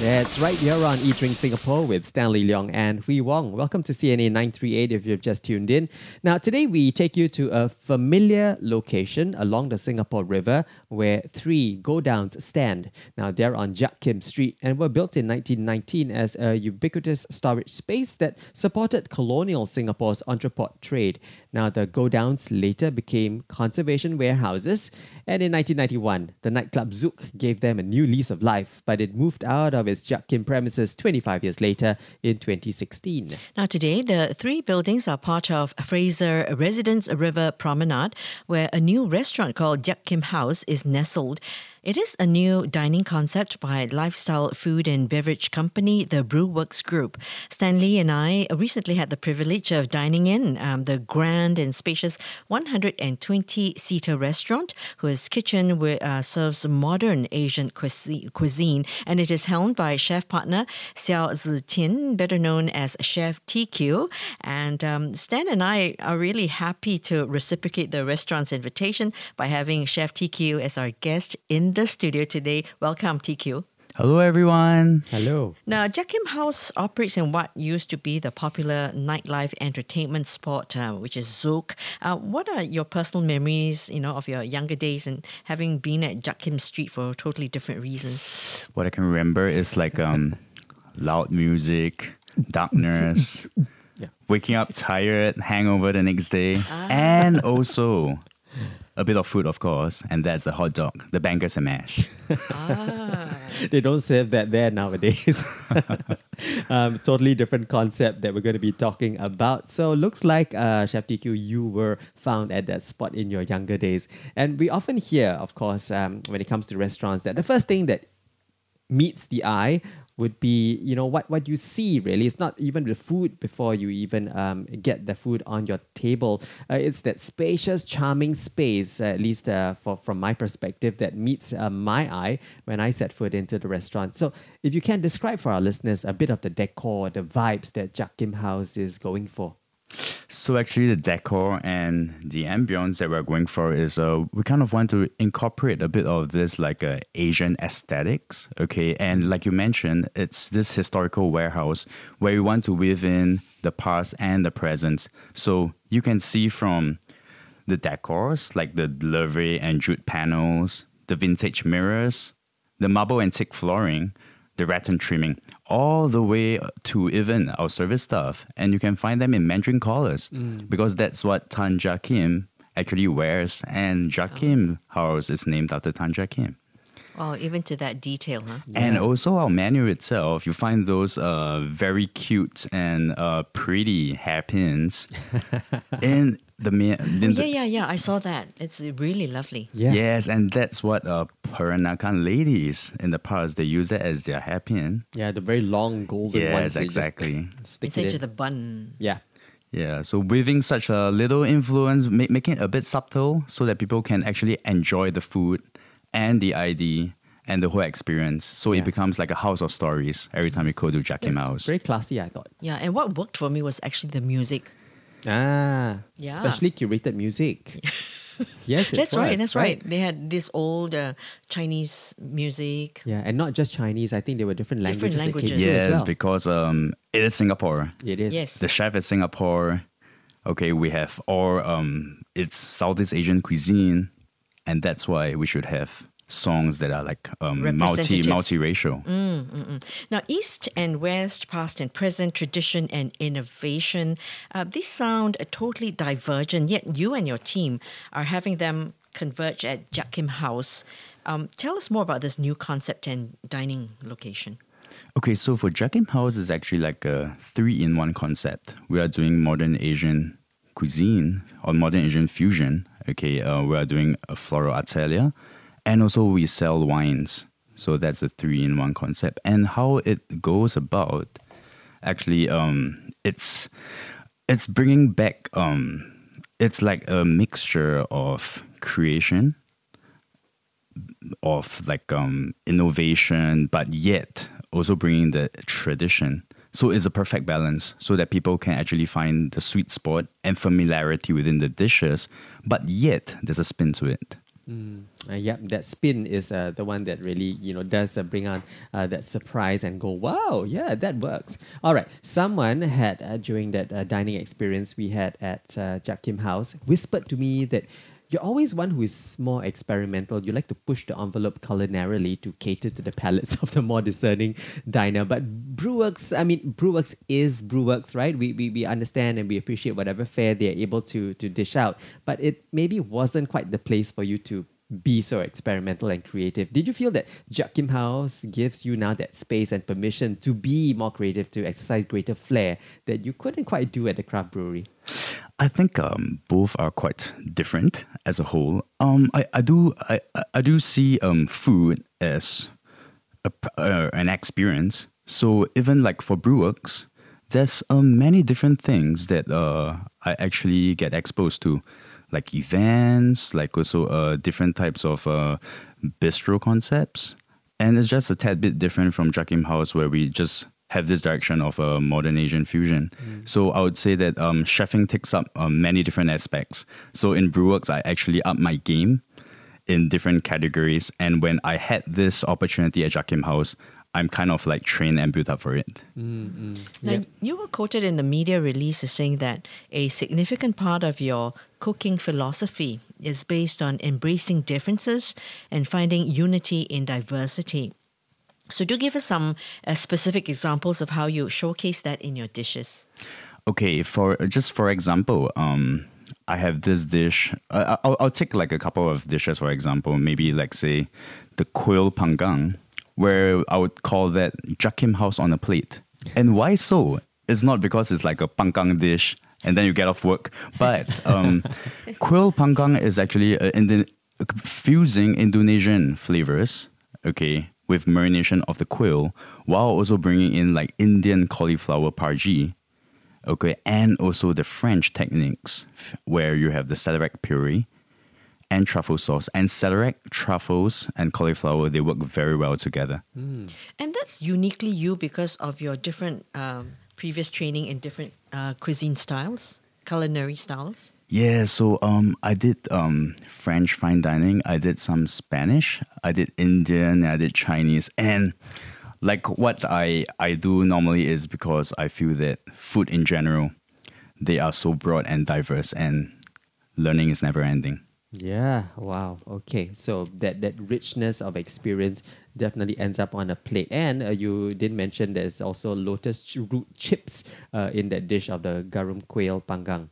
That's right, you're on Eat Drink Singapore with Stanley Leong and Hui Wong. Welcome to CNA 938 if you've just tuned in. Now, today we take you to a familiar location along the Singapore River where three go downs stand. Now, they're on Jiak Kim Street and were built in 1919 as a ubiquitous storage space that supported colonial Singapore's entrepot trade. Now, the go downs later became conservation warehouses, and in 1991, the nightclub Zouk gave them a new lease of life, but it moved out of its Jiak Kim premises 25 years later in 2016. Now, today, the three buildings are part of Fraser Residence River Promenade, where a new restaurant called Jiak Kim House is nestled. It is a new dining concept by lifestyle food and beverage company, the Brewerkz Group. Stanley and I recently had the privilege of dining in um, the grand and spacious 120 seater restaurant, whose kitchen uh, serves modern Asian cuisine, and it is helmed by chef partner Seow Tzi Qin, better known as Chef TQ. And um, Stan and I are really happy to reciprocate the restaurant's invitation by having Chef TQ as our guest in the studio today. Welcome, TQ. Hello, everyone. Hello. Now, Jiak Kim House operates in what used to be the popular nightlife entertainment spot, uh, which is Zouk. Uh, what are your personal memories, you know, of your younger days and having been at Jiak Kim Street for totally different reasons? What I can remember is like um, loud music, darkness, yeah. waking up tired, hangover the next day, ah. and also a bit of food, of course, and that's a hot dog, the bangers and mash. ah. they don't serve that there nowadays. um, totally different concept that we're going to be talking about. So looks like uh, Chef TQ, you were found at that spot in your younger days, and we often hear, of course, um, when it comes to restaurants, that the first thing that meets the eye would be you know what what you see really. It's not even the food before you even um, get the food on your table. Uh, it's that spacious charming space uh, at least uh, for from my perspective that meets uh, my eye when I set foot into the restaurant. So if you can describe for our listeners a bit of the decor the vibes that Jiak Kim House is going for so actually, the decor and the ambience that we're going for is uh, we kind of want to incorporate a bit of this like uh, Asian aesthetics, okay? And like you mentioned, it's this historical warehouse where we want to weave in the past and the present. So you can see from the decors like the livery and jute panels, the vintage mirrors, the marble antique flooring, the rattan trimming all the way to even our service staff. And you can find them in Mandarin collars mm. because that's what Tan Jiak Kim actually wears. And Jiak Kim oh. house is named after Tan Jiak Kim. Oh, even to that detail, huh? And also our menu itself, you find those uh, very cute and uh, pretty hairpins in the, in oh, yeah, yeah, yeah. I saw that. It's really lovely. Yeah. Yes, and that's what uh, Peranakan ladies in the past they use that as their hairpin. Yeah, the very long golden yes, ones. Yes, exactly. It's into the bun. Yeah. Yeah, so weaving such a little influence, make, making it a bit subtle so that people can actually enjoy the food and the ID and the whole experience. So yeah. it becomes like a house of stories every time yes. we go to Jiak Kim House. Very classy, I thought. Yeah, and what worked for me was actually the music. Ah, yeah. specially curated music. yes, that's was, right. That's right. right. They had this old uh, Chinese music. Yeah, and not just Chinese. I think there were different languages. Different languages. yes, well. because um, it is Singapore. It is. Yes. The chef is Singapore. Okay, we have all um, it's Southeast Asian cuisine, and that's why we should have songs that are like um, multi multiracial. Mm, mm, mm. Now, East and West, past and present, tradition and innovation, uh, these sound totally divergent. Yet you and your team are having them converge at Jiak Kim House. Um, tell us more about this new concept and dining location. Okay, so for Jiak Kim House is actually like a three-in-one concept. We are doing modern Asian cuisine or modern Asian fusion. Okay, uh, we are doing a floral atelier and also we sell wines. So that's a three in one concept. And how it goes about, actually, um, it's it's bringing back. Um, it's like a mixture of creation, of like um, innovation, but yet also bringing the tradition. So it's a perfect balance so that people can actually find the sweet spot and familiarity within the dishes, but yet there's a spin to it. Uh, yeah, that spin is uh, the one that really you know does uh, bring on uh, that surprise and go wow yeah that works. All right, someone had uh, during that uh, dining experience we had at Jiak Kim House whispered to me that you're always one who is more experimental. You like to push the envelope culinarily to cater to the palates of the more discerning diner. But Brewerkz, I mean, Brewerkz is Brewerkz, right? We, we, we understand and we appreciate whatever fare they're able to, to dish out. But it maybe wasn't quite the place for you to be so experimental and creative. Did you feel that Jiak Kim House gives you now that space and permission to be more creative, to exercise greater flair that you couldn't quite do at the craft brewery? I think um, both are quite different as a whole. Um, I, I do I, I do see um, food as a, uh, an experience. So even like for Brewerkz, there's um, many different things that uh, I actually get exposed to, like events, like also uh, different types of uh, bistro concepts. And it's just a tad bit different from Jiak Kim House, where we just have this direction of a modern Asian fusion. So I would say that um, chefing takes up um, many different aspects. So in Brewerkz, I actually up my game in different categories. And when I had this opportunity at Jiak Kim House, I'm kind of like trained and built up for it. Now, Yeah. you were quoted in the media release as saying that a significant part of your cooking philosophy is based on embracing differences and finding unity in diversity. So, do give us some uh, specific examples of how you showcase that in your dishes. Okay, for just for example, um, I have this dish. Uh, I'll, I'll take like a couple of dishes for example. Maybe like say the quail panggang, where I would call that Jiak Kim House on a plate. And why so? It's not because it's like a panggang dish and then you get off work, but um, quail panggang is actually a Indian, fusing Indonesian flavors. Okay, with marination of the quail, while also bringing in like Indian cauliflower parji okay, and also the French techniques where you have the celeriac puree and truffle sauce. And celeriac, truffles, and cauliflower they work very well together. And that's uniquely you because of your different um, previous training in different uh, cuisine styles, culinary styles. Yeah, so um, I did um French fine dining. I did some Spanish. I did Indian. I did Chinese, and like what I I do normally is because I feel that food in general, they are so broad and diverse, and learning is never ending. Yeah, wow. Okay, so that that richness of experience definitely ends up on a plate. And uh, you did mention there's also lotus root chips uh, in that dish of the garum quail panggang.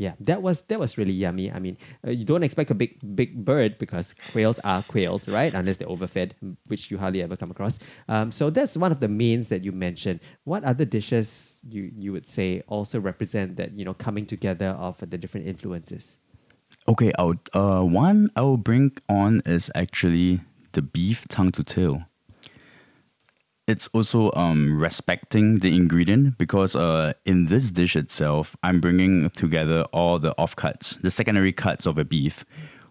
Yeah, that was that was really yummy. I mean, uh, you don't expect a big big bird because quails are quails, right? Unless they're overfed, which you hardly ever come across. Um, so that's one of the mains that you mentioned. What other dishes you you would say also represent that you know coming together of the different influences? Okay, I'll, uh, one I will bring on is actually the beef tongue to tail. It's also um, respecting the ingredient because uh, in this dish itself, I'm bringing together all the offcuts, the secondary cuts of a beef,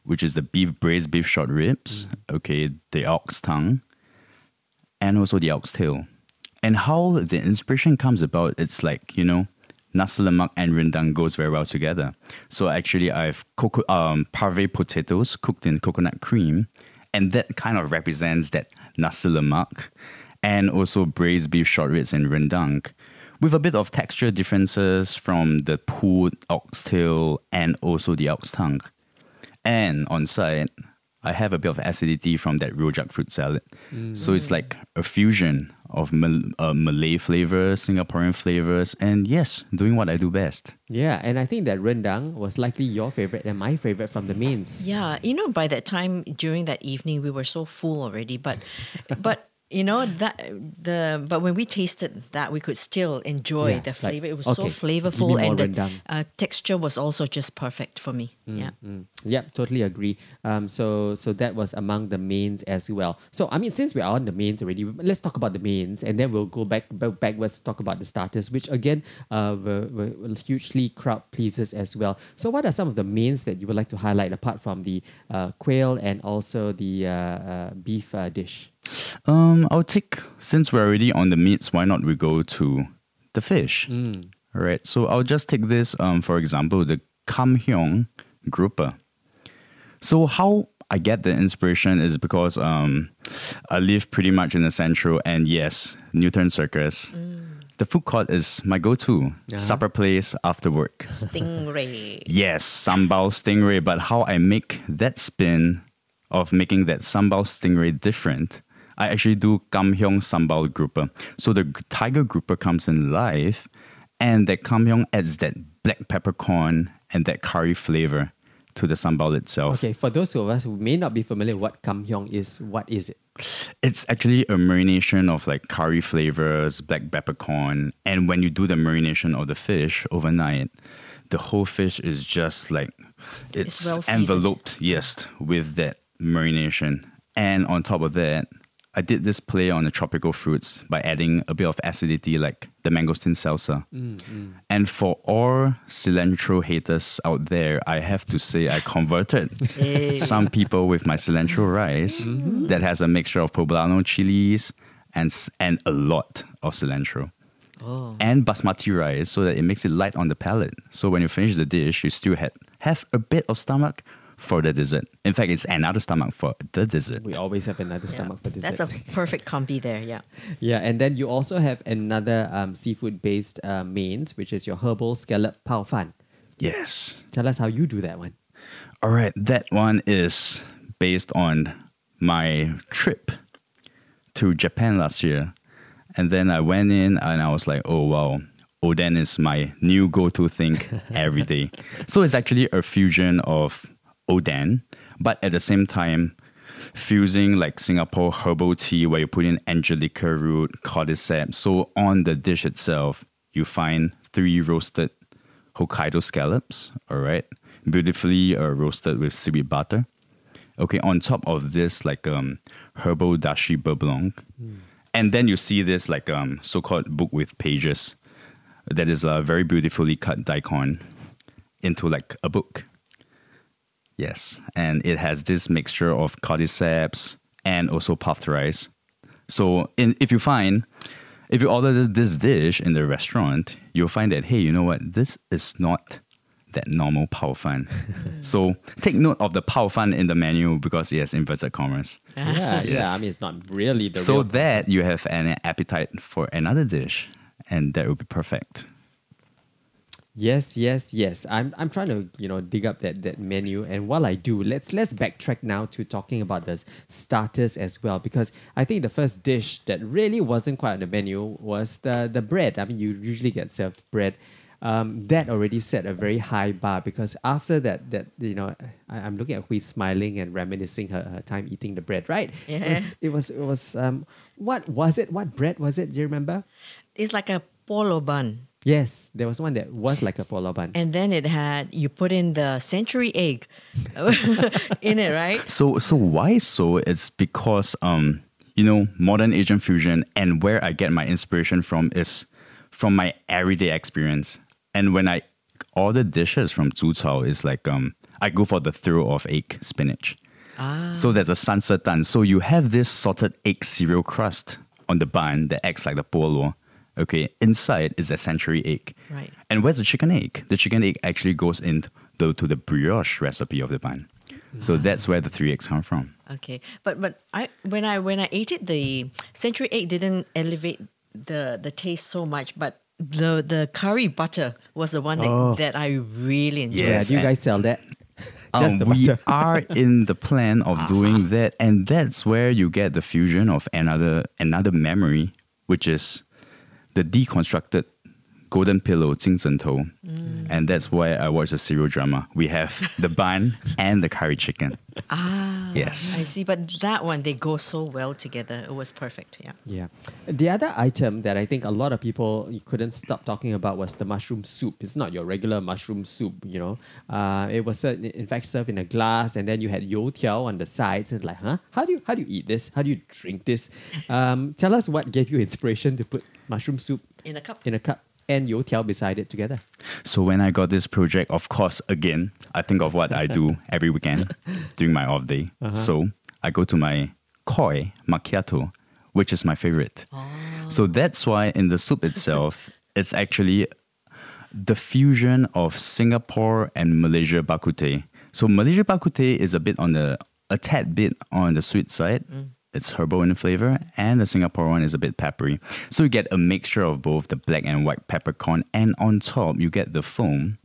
which is the beef braised beef short ribs, okay, the ox tongue, and also the ox tail. And how the inspiration comes about, it's like, you know, nasi lemak and rendang goes very well together. So actually I've coco- um, parve potatoes cooked in coconut cream, and that kind of represents that nasi lemak, and also braised beef short ribs and rendang, with a bit of texture differences from the pulled oxtail and also the ox tongue. And on side, I have a bit of acidity from that rojak fruit salad. So it's like a fusion of Mal- uh, Malay flavors, Singaporean flavors, and yes, doing what I do best. Yeah, and I think that rendang was likely your favorite and my favorite from the mains. Yeah, you know, by that time during that evening, we were so full already. But, but you know that the but when we tasted that, we could still enjoy Yeah, the like, flavor. it was okay, so flavorful, and the uh, texture was also just perfect for me. Yeah. Mm, yeah, totally agree. Um, so so that was among the mains as well. So I mean, since we are on the mains already, let's talk about the mains, and then we'll go back, back backwards to talk about the starters, which again, uh, were, were were hugely crowd pleasers as well. So what are some of the mains that you would like to highlight apart from the uh, quail and also the uh, uh, beef uh, dish? Um, I'll take since we're already on the meats, why not we go to the fish? All right. So I'll just take this um for example, the Kam Heong grouper. So how I get the inspiration is because um, I live pretty much in the central, and yes, Newton Circus. The food court is my go-to supper place after work. Stingray. Yes, sambal stingray. But how I make that spin of making that sambal stingray different, I actually do kam heong sambal grouper. So the tiger grouper comes in live, and that kam heong adds that black peppercorn and that curry flavor to the sambal itself. Okay, for those of us who may not be familiar what kam heong is, what is it? It's actually a marination of like curry flavors, black peppercorn, and when you do the marination of the fish overnight, the whole fish is just like it's, It's well enveloped, yes, with that marination. And on top of that, I did this play on the tropical fruits by adding a bit of acidity like the mangosteen salsa. Mm, mm. And for all cilantro haters out there, I have to say I converted some people with my cilantro mm. rice mm-hmm. that has a mixture of poblano chilies and and a lot of cilantro. Oh. And basmati rice so that it makes it light on the palate. So when you finish the dish, you still had, have a bit of stomach for the dessert. In fact, it's another stomach for the dessert. We always have another Yeah. stomach for desserts. That's a perfect combi there. Yeah. yeah, and then you also have another um, seafood-based uh, mains, which is your herbal scallop pao fan. Yes. Tell us how you do that one. All right, that one is based on my trip to Japan last year. And then I went in and I was like, oh wow, Oden is my new go to thing every day. so it's actually a fusion of Oden, but at the same time, fusing like Singapore herbal tea where you put in angelica root, cordyceps. So on the dish itself, you find three roasted Hokkaido scallops, all right, beautifully uh, roasted with seaweed butter. Okay, on top of this, like um, herbal dashi beurre blanc, and then you see this like um, so-called book with pages that is a very beautifully cut daikon into like a book. Yes, and it has this mixture of cordyceps and also puffed rice. So, in, if you find, if you order this, this dish in the restaurant, you'll find that hey, you know what? This is not that normal pao fan. so take note of the pao fan in the menu because it has inverted commas. Yeah, Yes. yeah. I mean, it's not really the so that you have an appetite for another dish, and that would be perfect. Yes, yes, yes. I'm I'm trying to you know dig up that that menu, and while I do, let's let's backtrack now to talking about the starters as well, because I think the first dish that really wasn't quite on the menu was the the bread. I mean, you usually get served bread. Um, that already set a very high bar because after that, that you know, I, I'm looking at Hui smiling and reminiscing her, her time eating the bread. Right? Yeah. It was it was it was um, what was it? What bread was it? Do you remember? It's like a polo bun. Yes, there was one that was like a polo bun. And then it had, you put in the century egg in it, right? So so why so? It's because um you know modern Asian fusion and where I get my inspiration from is from my everyday experience. And when I order dishes from zi char, it's like um I go for the thrill of egg spinach. Ah. So there's a sunset tan. So you have this salted egg cereal crust on the bun that acts like the polo. Okay, inside is a century egg. Right. And where's the chicken egg? The chicken egg actually goes into the, to the brioche recipe of the bun. So that's where the three eggs come from. Okay, but but I when I when I ate it, the century egg didn't elevate the the taste so much, but the the curry butter was the one that, Oh. that I really enjoyed. Yeah, do you guys sell that? Just Um, the we are in the plan of doing that, and that's where you get the fusion of another another memory, which is the deconstructed golden pillow 金枕头. and that's why I watch the serial drama. We have the bun and the curry chicken. Ah, Yes. I see. But that one they go so well together. It was perfect. Yeah. Yeah. The other item that I think a lot of people couldn't stop talking about was the mushroom soup. It's not your regular mushroom soup, you know. Uh, it was served, in fact served in a glass, and then you had youtiao on the sides. And it's like, huh? How do you how do you eat this? How do you drink this? Um, tell us what gave you inspiration to put mushroom soup In a cup. in a cup and youtiao beside it together. So when I got this project, of course, again, I think of what I do every weekend during my off day. Uh-huh. So I go to my koi macchiato, which is my favorite. Ah. So that's why in the soup itself, it's actually the fusion of Singapore and Malaysia bak kut teh. So Malaysia bak kut teh is a bit on the a tad bit on the sweet side. Mm. It's herbal in flavor, and the Singapore one is a bit peppery. So you get a mixture of both the black and white peppercorn, and on top you get the foam,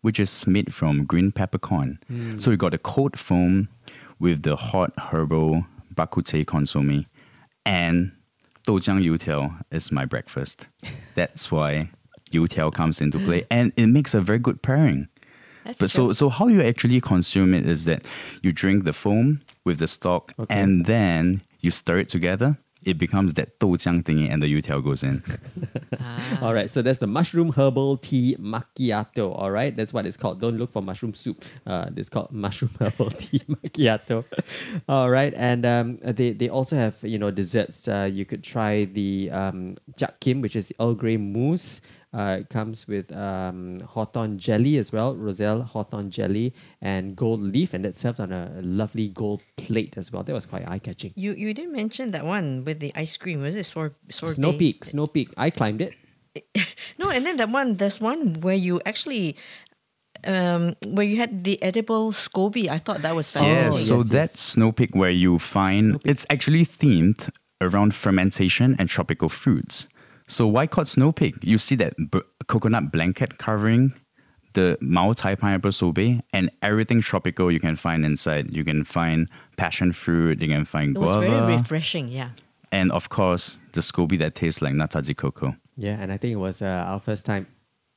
which is made from green peppercorn. Hmm. So you got the cold foam with the hot herbal bak kut teh consomme, and doujiang youtiao is my breakfast. That's why youtiao comes into play, and it makes a very good pairing. That's But true. so so how you actually consume it is that you drink the foam with the stock Okay. and then you stir it together. It becomes that doujiang thingy and the youtiao goes in. All right, so that's the mushroom herbal tea macchiato. All right, that's what it's called. Don't look for mushroom soup. Uh, it's called mushroom herbal tea macchiato. All right, and um, they they also have you know desserts. Uh, you could try the um, Jiak Kim, which is the Earl Grey mousse. Uh, it comes with um, hawthorn jelly as well, roselle hawthorn jelly, and gold leaf, and that's served on a lovely gold plate as well. That was quite eye catching. You you didn't mention that one with the ice cream. Was it sor- sorbet? Snow Peak, Snow Peak. I climbed it. No, and then that one. There's one where you actually. Um, where you had the edible SCOBY, I thought that was Yeah, fascinating. so yes, that's Snow Peak where you find Snow it's actually themed around fermentation and tropical fruits. So why called Snow Peak? You see that b- coconut blanket covering the Mao Tai pineapple sorbet and everything tropical you can find inside. You can find passion fruit, you can find It was very refreshing. Yeah. and of course the SCOBY that tastes like nata de coco. Yeah, and I think it was uh, our first time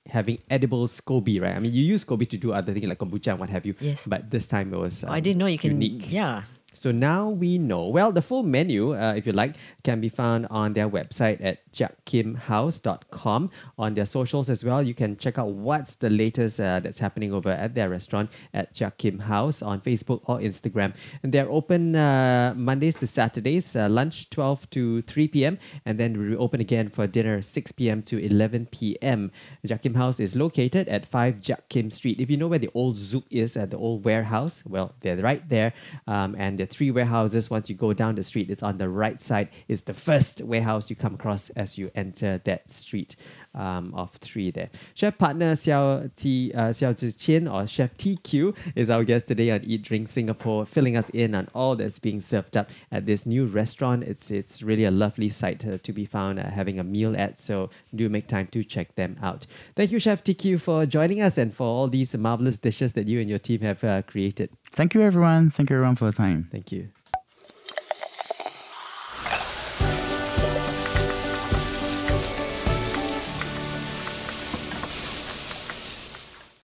having edible SCOBY, right? I mean, you use SCOBY to do other things like kombucha and what have you. Yes. But this time it was. I um, didn't know you can. Unique. Yeah. So now we know. Well, the full menu, uh, if you like, can be found on their website at jiakkimhouse.com. On their socials as well, you can check out what's the latest uh, that's happening over at their restaurant at Jiak Kim House on Facebook or Instagram. And they're open uh, Mondays to Saturdays, uh, lunch 12 to 3 p.m. And then we open again for dinner 6 p.m. to 11 p.m. Jiak Kim House is located at 5 Jiak Kim Street. If you know where the old Zouk is at the old warehouse, well, they're right there. Um, and the three warehouses, once you go down the street, it's on the right side, It's the first warehouse you come across as you enter that street um, of three there. Chef partner Seow, T, uh, Seow Tzi Qin or Chef TQ is our guest today on Eat Drink Singapore, filling us in on all that's being served up at this new restaurant. It's it's really a lovely site uh, to be found uh, having a meal at, so do make time to check them out. Thank you, Chef TQ, for joining us and for all these marvelous dishes that you and your team have uh, created. Thank you everyone. Thank you everyone for the time. Thank you.